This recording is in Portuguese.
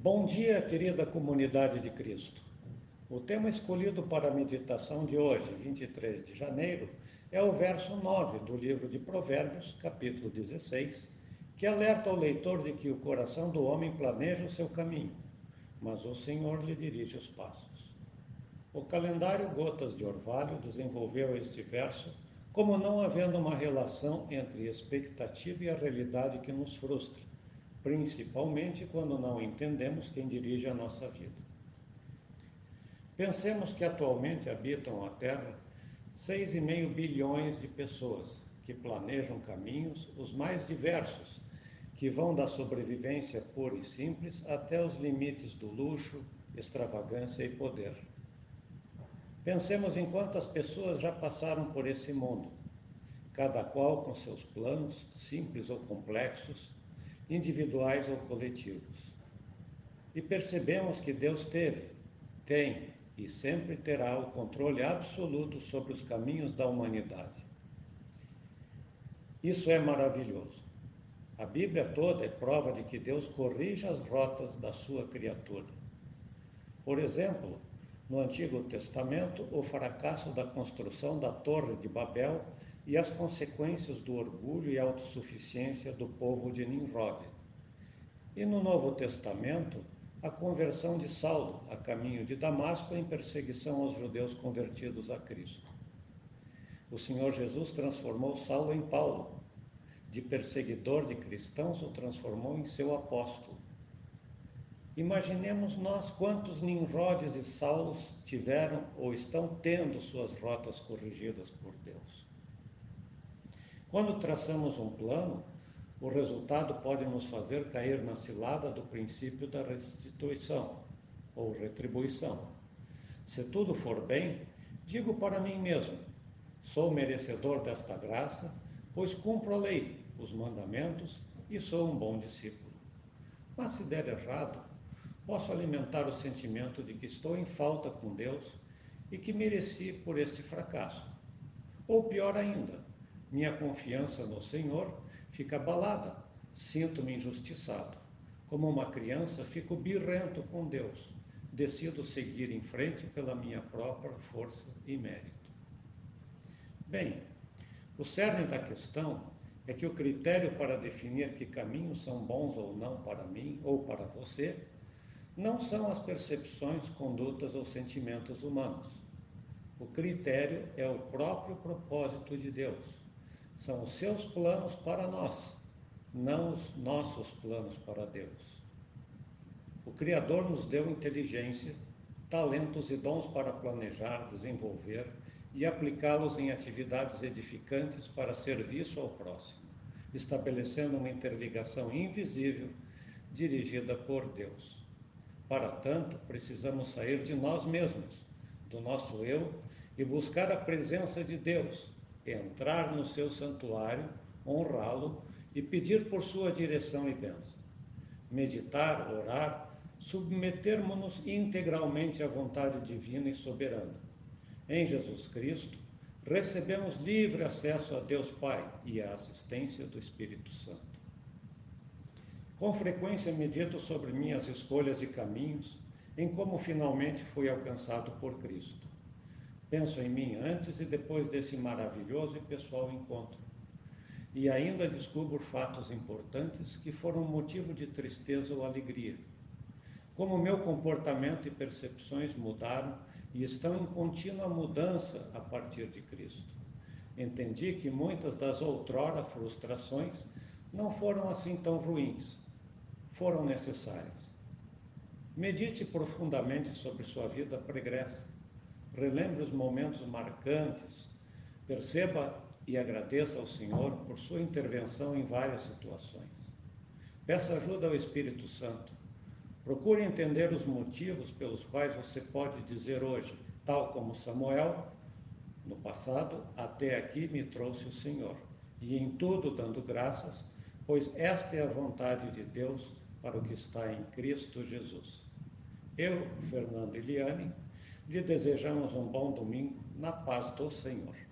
Bom dia, querida comunidade de Cristo. O tema escolhido para a meditação de hoje, 23 de janeiro, é o verso 9 do livro de Provérbios, capítulo 16, que alerta o leitor de que o coração do homem planeja o seu caminho, mas o Senhor lhe dirige os passos. O calendário Gotas de Orvalho desenvolveu este verso como não havendo uma relação entre expectativa e a realidade que nos frustra principalmente quando não entendemos quem dirige a nossa vida. Pensemos que atualmente habitam a Terra 6,5 bilhões de pessoas que planejam caminhos os mais diversos, que vão da sobrevivência pura e simples até os limites do luxo, extravagância e poder. Pensemos em quantas pessoas já passaram por esse mundo, cada qual com seus planos, simples ou complexos, individuais ou coletivos. E percebemos que Deus teve, tem e sempre terá o controle absoluto sobre os caminhos da humanidade. Isso é maravilhoso. A Bíblia toda é prova de que Deus corrige as rotas da sua criatura. Por exemplo, no Antigo Testamento, o fracasso da construção da Torre de Babel e as consequências do orgulho e autossuficiência do povo de Nimrod. E no Novo Testamento, a conversão de Saulo a caminho de Damasco em perseguição aos judeus convertidos a Cristo. O Senhor Jesus transformou Saulo em Paulo. De perseguidor de cristãos, o transformou em seu apóstolo. Imaginemos nós quantos Nimrodes e Saulos tiveram ou estão tendo suas rotas corrigidas por Deus. Quando traçamos um plano, o resultado pode nos fazer cair na cilada do princípio da restituição ou retribuição. Se tudo for bem, digo para mim mesmo: sou merecedor desta graça, pois cumpro a lei, os mandamentos e sou um bom discípulo. Mas se der errado, posso alimentar o sentimento de que estou em falta com Deus e que mereci por este fracasso. Ou pior ainda, minha confiança no Senhor fica abalada, sinto-me injustiçado. Como uma criança, fico birrento com Deus, decido seguir em frente pela minha própria força e mérito. Bem, o cerne da questão é que o critério para definir que caminhos são bons ou não para mim ou para você não são as percepções, condutas ou sentimentos humanos. O critério é o próprio propósito de Deus são os seus planos para nós, não os nossos planos para Deus. O Criador nos deu inteligência, talentos e dons para planejar, desenvolver e aplicá-los em atividades edificantes para serviço ao próximo, estabelecendo uma interligação invisível dirigida por Deus. Para tanto, precisamos sair de nós mesmos, do nosso eu, e buscar a presença de Deus, entrar no seu santuário, honrá-lo e pedir por sua direção e bênção. Meditar, orar, submetermos-nos integralmente à vontade divina e soberana. Em Jesus Cristo, recebemos livre acesso a Deus Pai e à assistência do Espírito Santo. Com frequência medito sobre minhas escolhas e caminhos, em como finalmente fui alcançado por Cristo. Penso em mim antes e depois desse maravilhoso e pessoal encontro. E ainda descubro fatos importantes que foram motivo de tristeza ou alegria. Como meu comportamento e percepções mudaram e estão em contínua mudança a partir de Cristo. Entendi que muitas das outrora frustrações não foram assim tão ruins, foram necessárias. Medite profundamente sobre sua vida pregressa relembre os momentos marcantes, perceba e agradeça ao Senhor por sua intervenção em várias situações. Peça ajuda ao Espírito Santo. Procure entender os motivos pelos quais você pode dizer hoje, tal como Samuel, no passado, até aqui me trouxe o Senhor, e em tudo dando graças, pois esta é a vontade de Deus para o que está em Cristo Jesus. Eu, Fernando Eliane, lhe desejamos um bom domingo na paz do Senhor.